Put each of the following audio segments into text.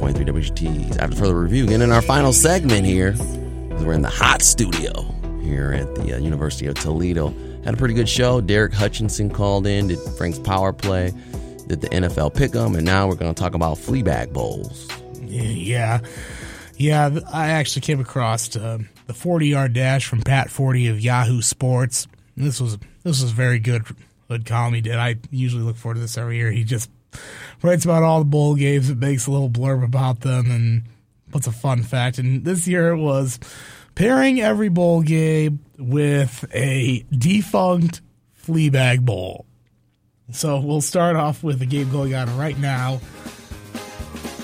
Welcome back to 88.3 WXUT's After Further Review. Again, in our final segment here, we're in the hot studio here at the uh, University of Toledo. Had a pretty good show. Derek Hutchinson called in, did Frank's power play, did the NFL pick'em, and now we're going to talk about Fleabag Bowls. Yeah, yeah. I actually came across uh, the 40 yard dash from Pat Forde of Yahoo Sports. This was this was very good. Good column he did. I usually look forward to this every year. He just writes about all the bowl games. It makes a little blurb about them and puts a fun fact. And this year it was pairing every bowl game with a defunct Fleabag Bowl. So we'll start off with the game going on right now.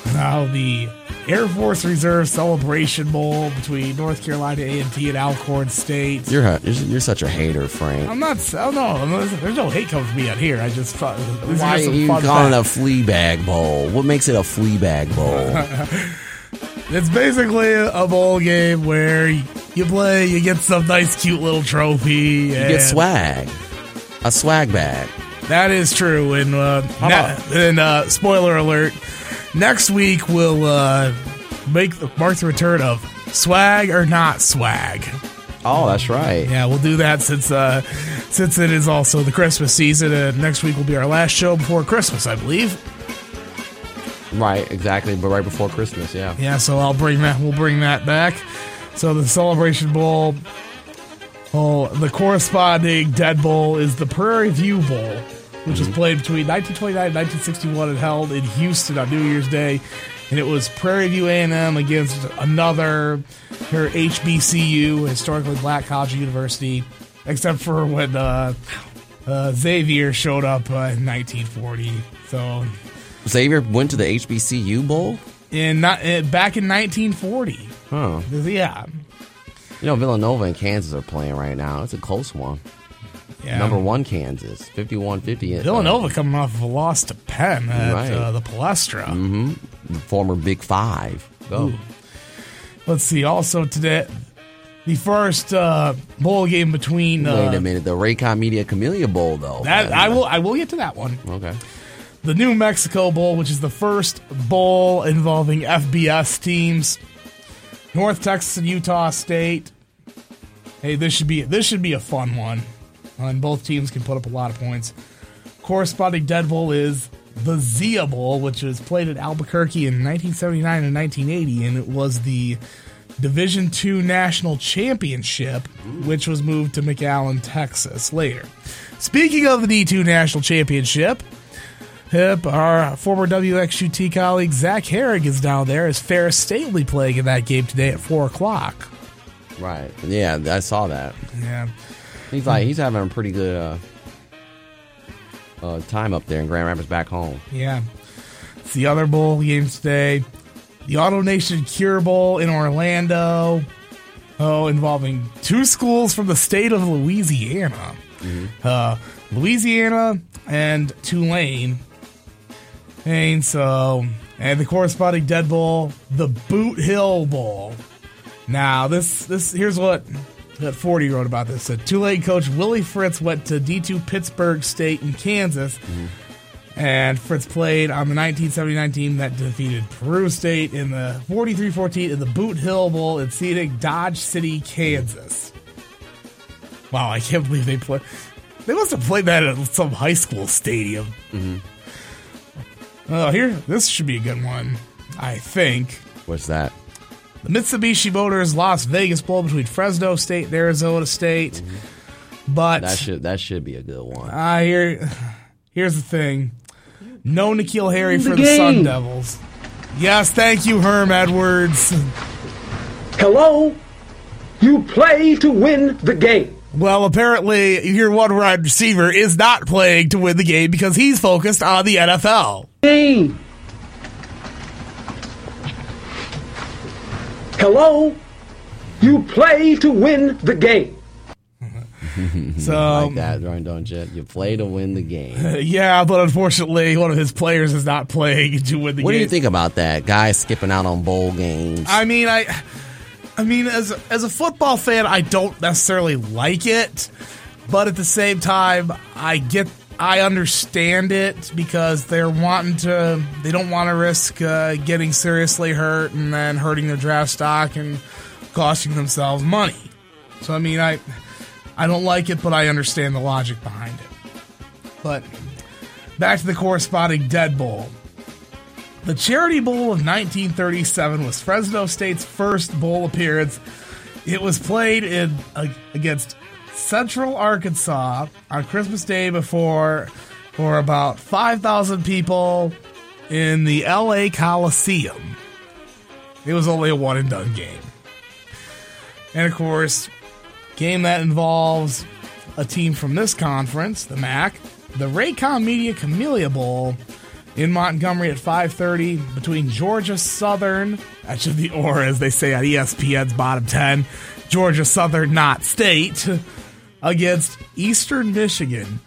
Now the Air Force Reserve Celebration Bowl between North Carolina A&T and Alcorn State. You're you're such a hater, Frank. I'm not. Oh no, there's no hate coming from me out here. I just thought. Why are you calling it a flea bag bowl? What makes it a flea bag bowl? it's basically a bowl game where you play, you get some nice, cute little trophy. You get swag, a swag bag. That is true. And uh, na- and uh, spoiler alert next week we'll uh, make the, mark the return of swag or not swag. Oh, that's right. Yeah, we'll do that since uh, since it is also the Christmas season, and next week will be our last show before Christmas, I believe. Right, exactly, but right before Christmas, yeah. Yeah, so I'll bring that. We'll bring that back. So the Celebration Bowl. Oh, the corresponding Dead Bowl is the Prairie View Bowl which was played between 1929 and 1961 and held in Houston on New Year's Day. And it was Prairie View A&M against another her HBCU, historically black college university, except for when uh, uh, Xavier showed up uh, in 1940. So Xavier went to the HBCU bowl in not uh, back in 1940. Huh? Yeah. You know Villanova and Kansas are playing right now. It's a close one. Yeah. Number one, Kansas, 51-50. Villanova uh, coming off of a loss to Penn at right. uh, the Palestra. Mm-hmm. Former Big Five. Go. Ooh. Let's see. Also today, the first uh, bowl game between. Uh, Wait a minute. The Raycom Media Camellia Bowl, though. That I will. I will get to that one. Okay. The New Mexico Bowl, which is the first bowl involving FBS teams. North Texas and Utah State. Hey, this should be this should be a fun one and both teams can put up a lot of points. Corresponding Dead Bowl is the Zia Bowl, which was played at Albuquerque in 1979 and 1980, and it was the Division II National Championship, which was moved to McAllen, Texas later. Speaking of the D2 National Championship, Hip, our former WXUT colleague Zach Herrig is down there as Ferris State will be playing in that game today at 4 o'clock. Right. Yeah, I saw that. Yeah. He's like he's having a pretty good uh, uh, time up there in Grand Rapids back home. Yeah. It's the other bowl games today. The AutoNation Cure Bowl in Orlando. Oh, involving two schools from the state of Louisiana. Mm-hmm. Uh, Louisiana and Tulane. And so, and the corresponding Dead Bowl, the Boot Hill Bowl. Now, this this here's what that Forde wrote about this. Said Tulane coach Willie Fritz went to D2 Pittsburg State in Kansas, mm-hmm. and Fritz played on the 1979 team that defeated Peru State in the 43-14 in the Boot Hill Bowl in scenic Dodge City, Kansas. Wow, I can't believe they played. They must have played that at some high school stadium. Mm-hmm. Oh, here, this should be a good one. I think. What's that? The Mitsubishi Motors Las Vegas Bowl between Fresno State and Arizona State. Mm-hmm. But that should that should be a good one. I uh, hear. Here's the thing: no N'Keal Harry for the, the Sun Devils. Yes, thank you, Herm Edwards. Hello, you play to win the game. Well, apparently, your one wide receiver is not playing to win the game because he's focused on the NFL. game. Hello? You play to win the game. So, like um, that, right, don't you? You play to win the game. yeah, but unfortunately, one of his players is not playing to win the What game. What do you think about that? Guys skipping out on bowl games. I mean, I, I mean, as as a football fan, I don't necessarily like it, but at the same time, I get, I understand it because they're wanting to, they don't want to risk uh, getting seriously hurt and then hurting their draft stock and costing themselves money. So I mean, I, I don't like it, but I understand the logic behind it. But back to the corresponding Dead Bowl. The Charity Bowl of 1937 was Fresno State's first bowl appearance. It was played in uh, against Central Arkansas on Christmas Day before for about 5,000 people in the LA Coliseum. It was only a one and done game. And of course, game that involves a team from this conference, the MAC, the Raycom Media Camellia Bowl in Montgomery at 5:30 between Georgia Southern, that should be or as they say E ESPN's bottom 10, Georgia Southern not state against Eastern Michigan.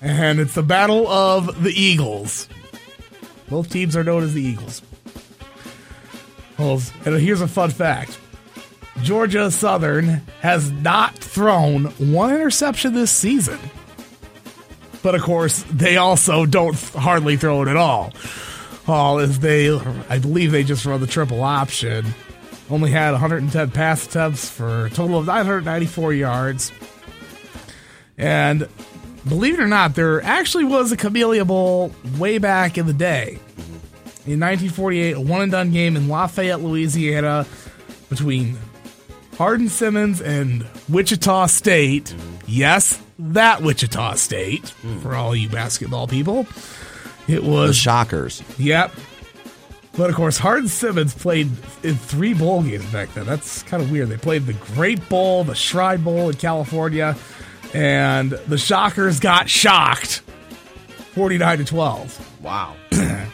And it's the battle of the Eagles. Both teams are known as the Eagles. Well, and here's a fun fact. Georgia Southern has not thrown one interception this season. But of course, they also don't hardly throw it at all. All is they, I believe they just run the triple option. Only had 110 pass attempts for a total of 994 yards. And believe it or not, there actually was a Camellia Bowl way back in the day. In 1948, a one and done game in Lafayette, Louisiana, between Hardin Simmons and Wichita State. Yes, that Wichita State, for all you basketball people. It the was Shockers. Yep. But of course, Hardin Simmons played in three bowl games back then. That's kind of weird. They played the Grape Bowl, the Shrine Bowl in California, and the Shockers got shocked 49 to 12. Wow.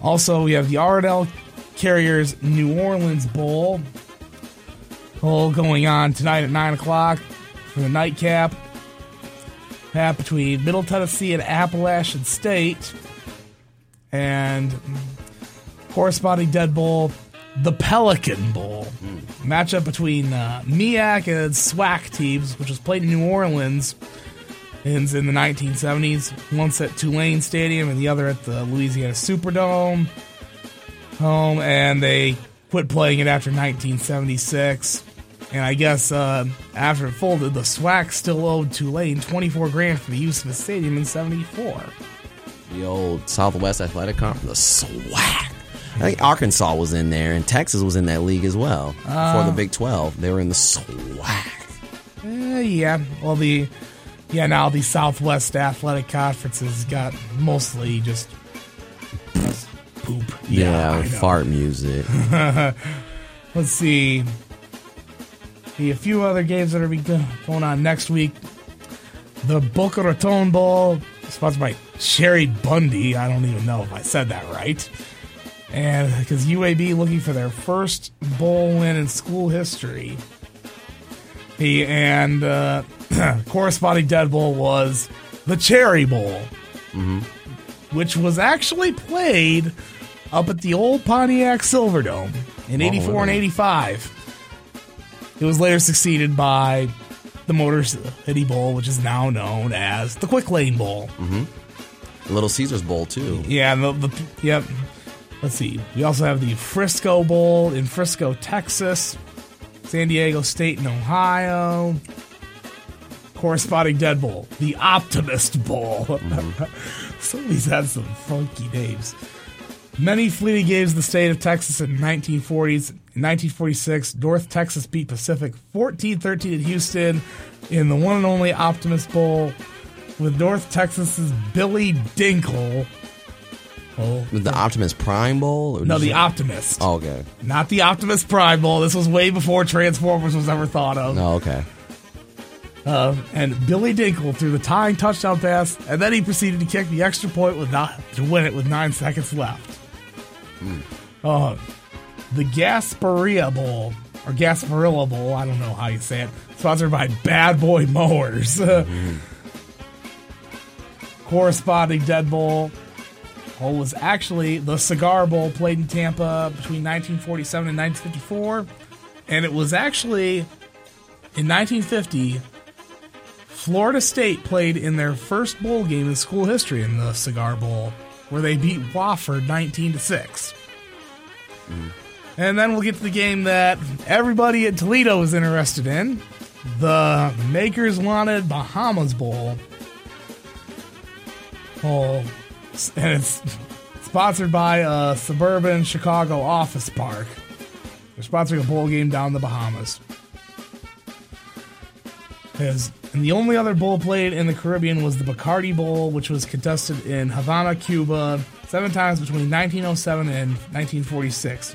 Also, we have the R+L Carriers New Orleans Bowl. Bowl going on tonight at 9 o'clock for the nightcap. Hat between Middle Tennessee and Appalachian State. And corresponding Dead Bowl, the Pelican Bowl. Matchup between uh, MEAC and SWAC teams, which was played in New Orleans in, in the 1970s. Once at Tulane Stadium and the other at the Louisiana Superdome. Home, and they quit playing it after 1976. And I guess uh, after it folded, the SWAC still owed Tulane 24 grand for the use of the stadium in 74. The old Southwest Athletic Conference, the SWAC. I think Arkansas was in there, and Texas was in that league as well. for the Big 12, they were in the SWAC. Eh, yeah, well, the yeah now the Southwest Athletic Conferences got mostly just, just poop. Yeah, know. fart music. Let's see. See a few other games that are be going on next week. The Boca Raton Bowl, sponsored by Cheribundi. I don't even know if I said that right. And because UAB looking for their first bowl win in school history. The and uh, corresponding Dead Bowl was the Cherry Bowl, which was actually played up at the old Pontiac Silverdome in '84 and '85. It was later succeeded by the Motor City Bowl, which is now known as the Quick Lane Bowl. Little Caesars Bowl, too. Yeah, the, the yep. Let's see. We also have the Frisco Bowl in Frisco, Texas, San Diego State and Ohio. Corresponding Dead Bowl, the Optimist Bowl. Mm-hmm. some of these had some funky names. Many fleeting games in the state of Texas in the 1940s. In 1946, North Texas beat Pacific 14-13 at Houston in the one and only Optimist Bowl with North Texas's Billy Dinkle. Oh, the Optimus Prime Bowl? Or no, the Optimist. Oh, okay. Not the Optimus Prime Bowl. This was way before Transformers was ever thought of. No, okay. Uh, and Billy Dinkle threw the tying touchdown pass, and then he proceeded to kick the extra point with not, to win it with nine seconds left. Uh, the Gasparilla Bowl, or Gasparilla Bowl, I don't know how you say it, sponsored by Bad Boy Mowers. Corresponding Dead Bowl Bowl was actually the Cigar Bowl played in Tampa between 1947 and 1954. And it was actually in 1950, Florida State played in their first bowl game in school history in the Cigar Bowl, where they beat Wofford 19 to 6. And then we'll get to the game that everybody at Toledo was interested in the Makers Wanted Bahamas Bowl. Oh, and it's sponsored by a suburban Chicago office park. They're sponsoring a bowl game down in the Bahamas. As- and the only other bowl played in the Caribbean was the Bacardi Bowl, which was contested in Havana, Cuba, seven times between 1907 and 1946.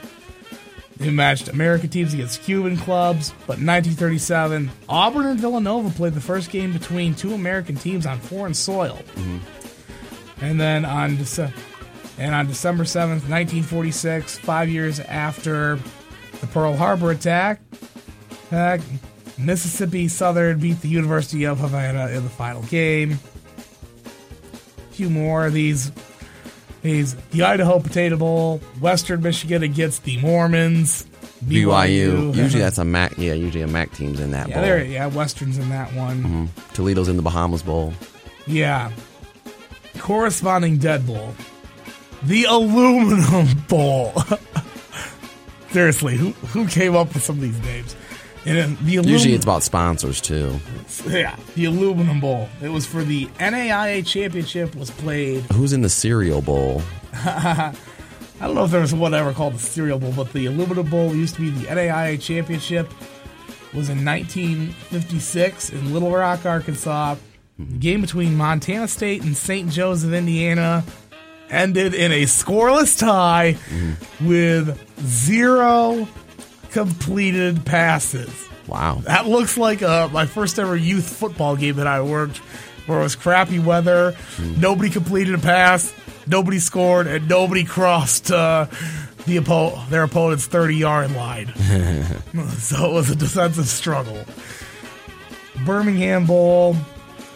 They matched American teams against Cuban clubs, but in 1937, Auburn and Villanova played the first game between two American teams on foreign soil. Mm-hmm. And then on Dece- and on December 7th, 1946, five years after the Pearl Harbor attack, attack, Mississippi Southern beat the University of Havana in the final game. A few more of these. These the Idaho Potato Bowl, Western Michigan against the Mormons, BYU. Usually that's a MAC. Yeah, usually a MAC team's in that yeah, bowl. yeah, Western's in that one. Mm-hmm. Toledo's in the Bahamas Bowl. Yeah. Corresponding Dead Bowl. The Aluminum Bowl. Seriously, who who came up with some of these names? And the aluminum, Usually it's about sponsors too. yeah, the Aluminum Bowl. It was for the NAIA championship. Was played. Who's in the cereal bowl? I don't know if there was one ever called the Cereal Bowl, but the Aluminum Bowl used to be the NAIA championship. Was in 1956 in Little Rock, Arkansas. The game between Montana State and St. Joe's of Indiana ended in a scoreless tie with zero completed passes. Wow. That looks like uh, my first ever youth football game that I worked, where it was crappy weather, nobody completed a pass, nobody scored, and nobody crossed uh, the oppo- their opponent's thirty yard line. so it was a defensive struggle. Birmingham Bowl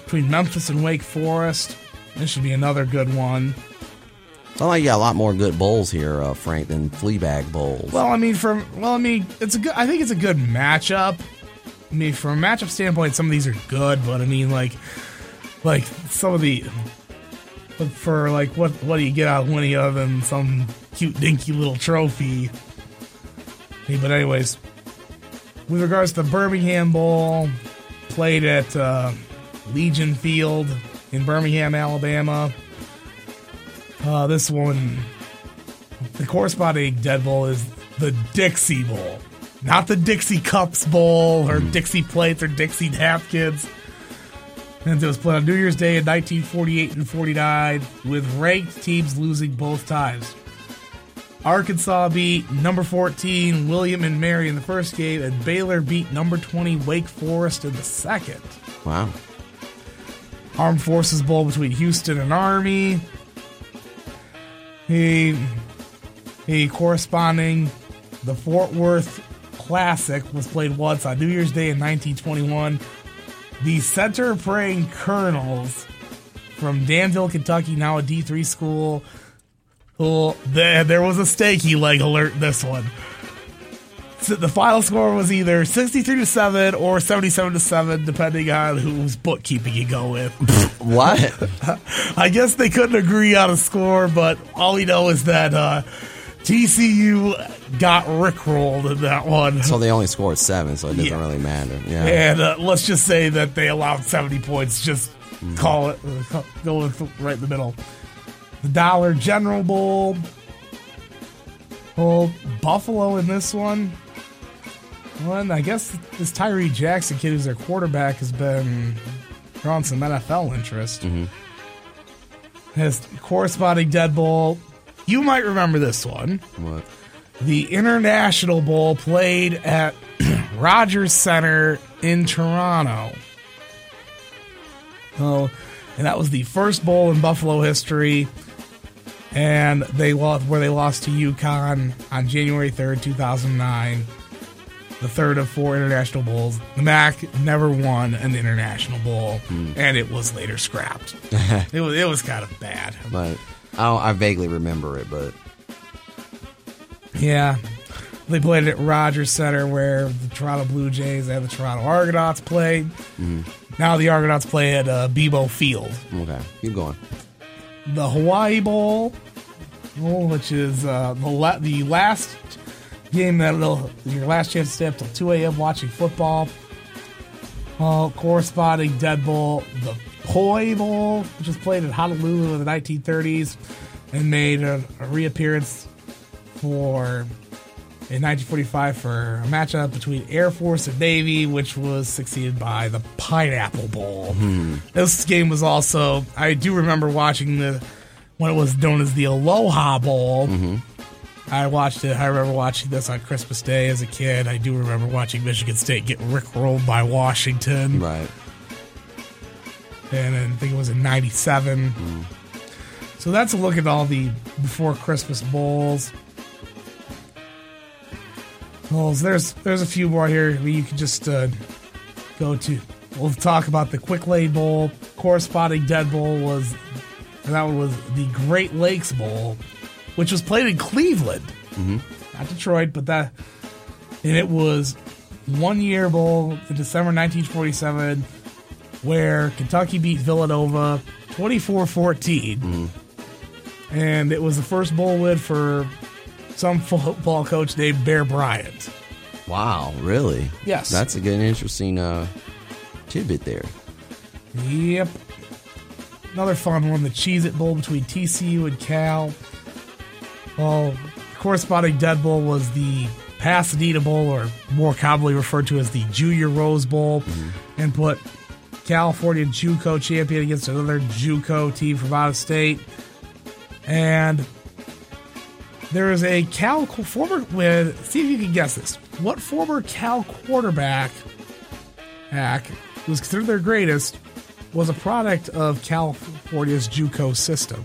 between Memphis and Wake Forest. This should be another good one. Like you got a lot more good bowls here, uh, Frank, than Fleabag bowls. Well, I mean, from well, I mean, it's a good. I think it's a good matchup. I mean, from a matchup standpoint, some of these are good, but I mean, like, like some of the, but for like, what what do you get out of winning other than some cute, dinky little trophy? Hey, but anyways, with regards to the Birmingham Bowl, played at uh, Legion Field in Birmingham, Alabama. Uh, this one, the corresponding Dead Bowl is the Dixie Bowl. Not the Dixie Cups Bowl or Dixie Plates or Dixie Napkins. And it was played on New Year's Day in 1948 and 49 with ranked teams losing both times. Arkansas beat number 14 William and Mary in the first game, and Baylor beat number 20 Wake Forest in the second. wow. Armed Forces Bowl between Houston and Army. He, he corresponding the Fort Worth Classic was played once on New Year's Day in 1921. The Centre Praying Colonels from Danville, Kentucky, now a D3 school. Well, there, there was a stakey leg alert this one. So the final score was either 63 to 7 or 77 to 7, depending on whose bookkeeping you go with. What? I guess they couldn't agree on a score, but all we know is that uh, TCU got rickrolled in that one. so they only scored seven, so it doesn't Yeah. really matter. Yeah. And uh, let's just say that they allowed 70 points. Just call it, uh, go right in the middle. The Dollar General Bowl. Well, Buffalo in this one. Well, and I guess this Tyree Jackson kid, who's their quarterback, has been drawing some NFL interest. Mm-hmm. His corresponding Dead Bowl. You might remember this one What? the International Bowl played at Rogers Centre in Toronto. Oh, and that was the first bowl in Buffalo history. And they lost where they lost to UConn on January 3rd, 2009. The third of four international bowls. The MAC never won an international bowl, and it was later scrapped. it was it was kind of bad. But I, I vaguely remember it, but Yeah. They played it at Rogers Centre where the Toronto Blue Jays and the Toronto Argonauts played. Now the Argonauts play at uh, BMO Field. okay, keep going. The Hawaii Bowl, oh, which is uh, the, la- the last game that little your last chance to stay up till 2 a.m. watching football. Uh, corresponding Dead Bowl, the Poi Bowl, which was played in Honolulu in the 1930s and made a, a reappearance for in 1945 for a matchup between Air Force and Navy, which was succeeded by the Pineapple Bowl. This game was also I do remember watching the when it was known as the Aloha Bowl. I watched it. I remember watching this on Christmas Day as a kid. I do remember watching Michigan State get rickrolled by Washington, Right. and I think it was in '97. So that's a look at all the before Christmas bowls. Bowls. There's there's a few more here that you can just uh, go to. We'll talk about the Quick Lane Bowl. Corresponding Dead Bowl was and that one was the Great Lakes Bowl, which was played in Cleveland, not Detroit, but that and it was one year bowl in December 1947 where Kentucky beat Villanova 24-14. And it was the first bowl win for some football coach named Bear Bryant. Wow, really? Yes. That's a good, interesting uh, tidbit there. Yep. Another fun one, the Cheez It Bowl between TCU and Cal. Well, corresponding Dead Bowl was the Pasadena Bowl, or more commonly referred to as the Junior Rose Bowl, mm-hmm. and put California JUCO champion against another JUCO team from out of state. And there is a Cal former. With see if you can guess this. What former Cal quarterback hack was considered their greatest was a product of California's JUCO system.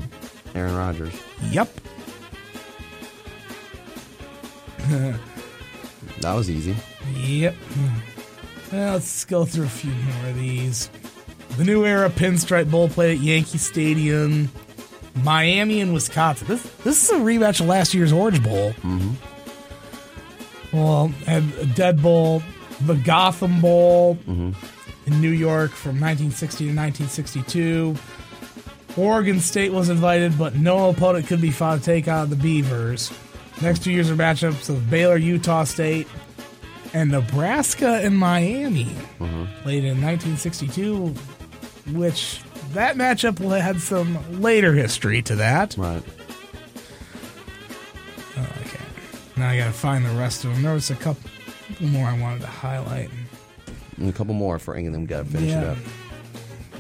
Aaron Rodgers. Yep. That was easy. Yep. Well, let's go through a few more of these. The new era pinstripe bowl played at Yankee Stadium, Miami and Wisconsin. This this is a rematch of last year's Orange Bowl. Mm-hmm. Well, and a Dead Bowl, the Gotham Bowl in New York from 1960 to 1962. Oregon State was invited, but no opponent could be found to take on the Beavers. Next two years are matchups of Baylor, Utah State, and Nebraska and Miami. Mm-hmm. Played in 1962, which that matchup will had some later history to that. Right. Okay. Now I gotta find the rest of them. There was a couple more I wanted to highlight. And a couple more, Frank, and then we got to finish it up.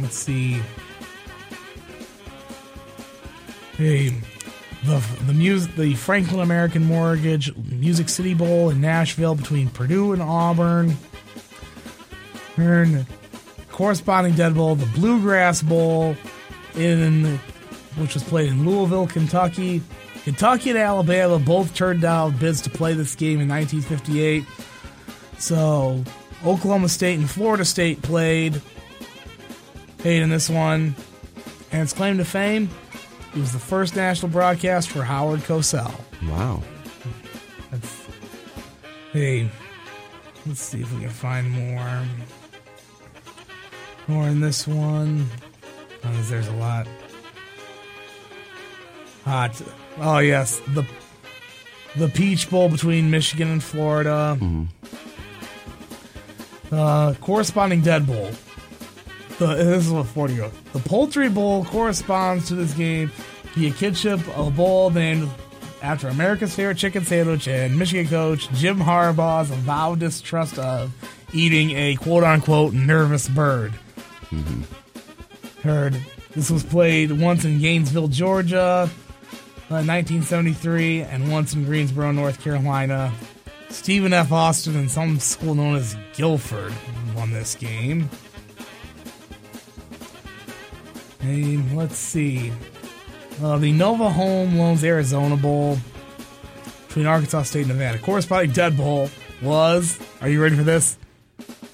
Let's see. Hey, the the music, the Franklin American Mortgage Music City Bowl in Nashville between Purdue and Auburn. And corresponding Dead Bowl, the Bluegrass Bowl, in which was played in Louisville, Kentucky. Kentucky and Alabama both turned down bids to play this game in 1958. So Oklahoma State and Florida State played. Paid in this one. And its claim to fame, it was the first national broadcast for Howard Cosell. Wow. That's, hey, let's see if we can find more. More in this one. Oh, there's a lot. Hot. Oh yes, the the Peach Bowl between Michigan and Florida. Uh, corresponding Dead Bowl. The, this is what 40 goes. The Poultry Bowl corresponds to this game via kinship a bowl named after America's favorite chicken sandwich and Michigan coach Jim Harbaugh's avowed distrust of eating a quote unquote nervous bird. Heard this was played once in Gainesville, Georgia, uh, 1973, and once in Greensboro, North Carolina. Stephen F. Austin and some school known as Guilford won this game. And let's see. Uh, the Nova Home Loans Arizona Bowl between Arkansas State and Nevada. Corresponding Dead Bowl was, are you ready for this?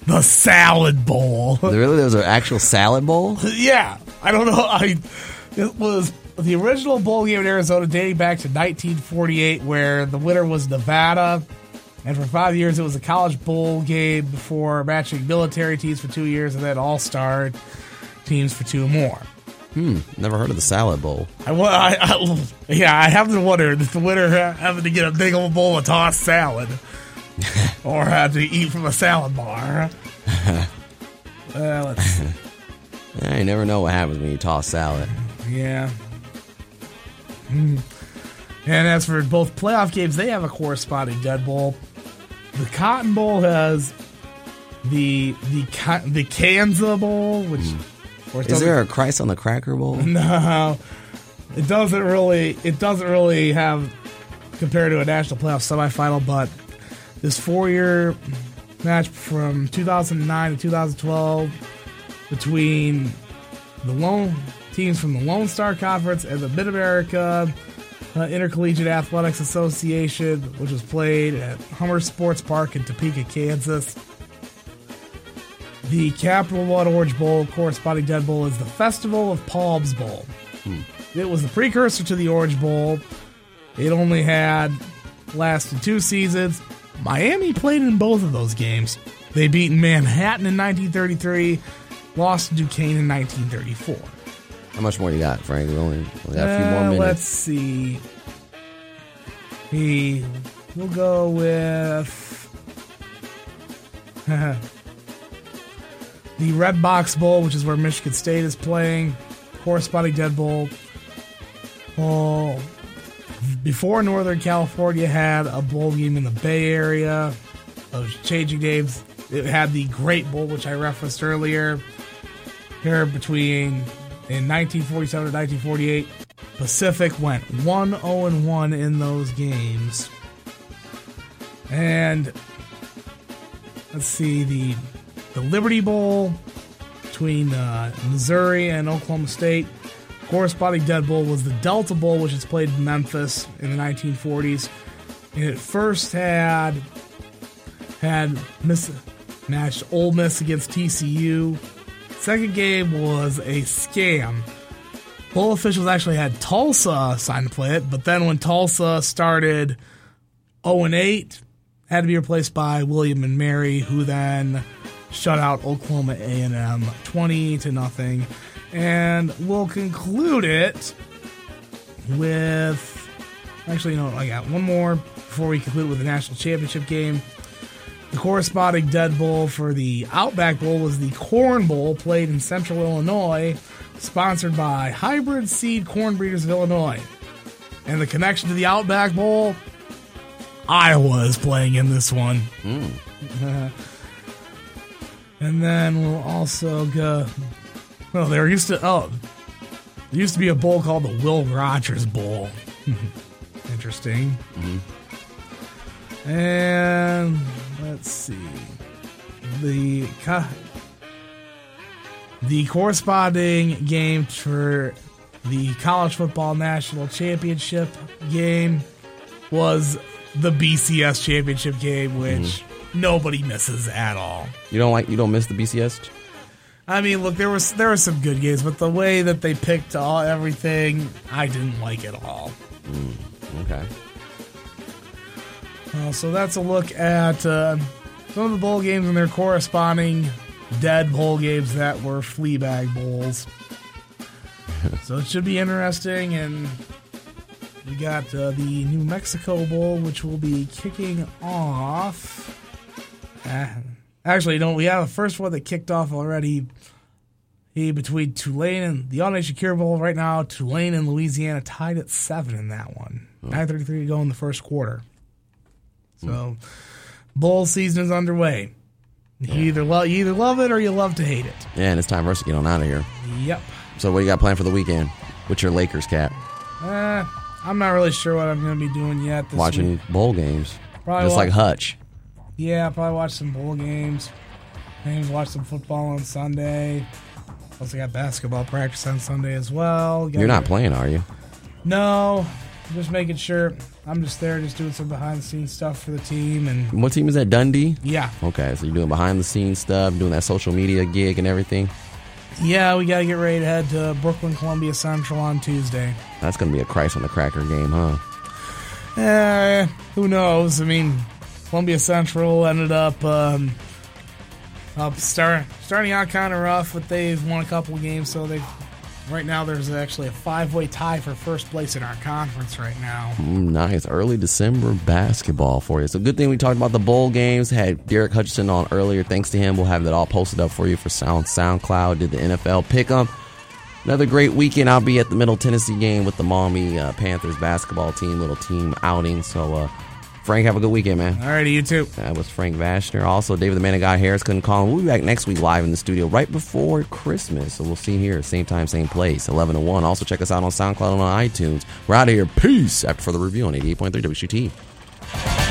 The Salad Bowl. Really, there was an actual salad bowl. yeah, I don't know. I it was the original bowl game in Arizona dating back to 1948, where the winner was Nevada, and for five years it was a college bowl game before matching military teams for two years, and then all star teams for two more. Never heard of the salad bowl. I, I, I yeah, I have to wonder if the winner having to get a big old bowl of tossed salad, or have to eat from a salad bar. see. Yeah, you never know what happens when you toss salad. Yeah. Mm. And as for both playoff games, they have a corresponding Dead Bowl. The Cotton Bowl has the the the Kansas Bowl, which of course Is there a Christ on the Cracker Bowl? no, it doesn't really it doesn't really have compared to a national playoff semifinal, but this four year match from 2009 to 2012 between the lone teams from the Lone Star Conference and the Mid America uh, Intercollegiate Athletics Association, which was played at Hummer Sports Park in Topeka, Kansas. The Capital One Orange Bowl, corresponding Dead Bowl, is the Festival of Palms Bowl. It was the precursor to the Orange Bowl. It only had lasted two seasons. Miami played in both of those games. They beat Manhattan in 1933, lost to Duquesne in 1934. How much more you got, Frank? We only we got a few more Uh, minutes. Let's see. We we'll go with the Red Box Bowl, which is where Michigan State is playing. Corresponding Dead Bowl. Well, before Northern California had a bowl game in the Bay Area, of changing names. It had the Grape Bowl, which I referenced earlier. Here between in 1947 to 1948, Pacific went 1 0 1 in those games. And let's see the the Liberty Bowl between uh, Missouri and Oklahoma State. Corresponding Dead Bowl was the Delta Bowl, which is played in Memphis in the 1940s. And it first had had miss, matched Ole Miss against TCU. Second game was a scam. Bowl officials actually had Tulsa sign to play it, but then when Tulsa started 0 and 8, had to be replaced by William and Mary, who then shut out Oklahoma A&M 20 to nothing. And we'll conclude it with actually no, I got one more before we conclude with the national championship game. The corresponding Dead Bowl for the Outback Bowl was the Corn Bowl, played in Central Illinois, sponsored by Hybrid Seed Corn Breeders of Illinois. And the connection to the Outback Bowl, Iowa is playing in this one. Hmm. and then we'll also go. Well, there used to oh, there used to be a bowl called the Will Rogers Bowl. Interesting. Mm-hmm. And let's see. The the corresponding game for the college football national championship game was the BCS championship game, which mm-hmm. Nobody misses at all. You don't like you don't miss the BCS? I mean, look, there was there were some good games, but the way that they picked all everything, I didn't like at all. Okay. Uh, so that's a look at uh, some of the bowl games and their corresponding dead bowl games that were Fleabag bowls. so it should be interesting, and we got uh, the New Mexico Bowl, which will be kicking off. Uh, actually, no, we have a first one that kicked off already. He between Tulane and the AutoNation Cure Bowl right now. Tulane and Louisiana tied at seven in that one. Nine thirty three to go in the first quarter. So, bowl season is underway. You either love you either love it or you love to hate it. Yeah, and it's time for us to get on out of here. Yep. So what you got planned for the weekend? What's your Lakers cap? Uh, I'm not really sure what I'm going to be doing yet. This Watching week. bowl games. Probably Just like Hutch. Yeah, I probably watch some bowl games. Maybe watch some football on Sunday. Also got basketball practice on Sunday as well. Gotta You're not playing, are you? No, just making sure. I'm just there, just doing some behind the scenes stuff for the team, and What team is that? Dundee. yeah, Okay, so you're doing behind the scenes stuff, doing that social media gig and everything. yeah, we gotta get ready to head to Brooklyn Columbia Central on Tuesday. That's gonna be a Christ on the Cracker game, huh? Eh, who knows? I mean, Columbia Central ended up um, up start, starting out kind of rough, but they've won a couple games, so they right now there's actually a five way tie for first place in our conference right now. Mm, nice early December basketball for you. So good thing we talked about the bowl games. Had Derek Hutchinson on earlier. Thanks to him, we'll have that all posted up for you for Sound SoundCloud. Did the NFL pick 'em. Another great weekend. I'll be at the Middle Tennessee game with the Maumee uh, Panthers basketball team. Little team outing. So uh, Frank, have a good weekend, man. Alrighty, you too. That was Frank Vashner. Also, David the Man of God Harris couldn't call him. We'll be back next week live in the studio right before Christmas. So we'll see you here, same time, same place, 11 to 1. Also, check us out on SoundCloud and on iTunes. We're out of here. Peace. After further review on 88.3 WCT.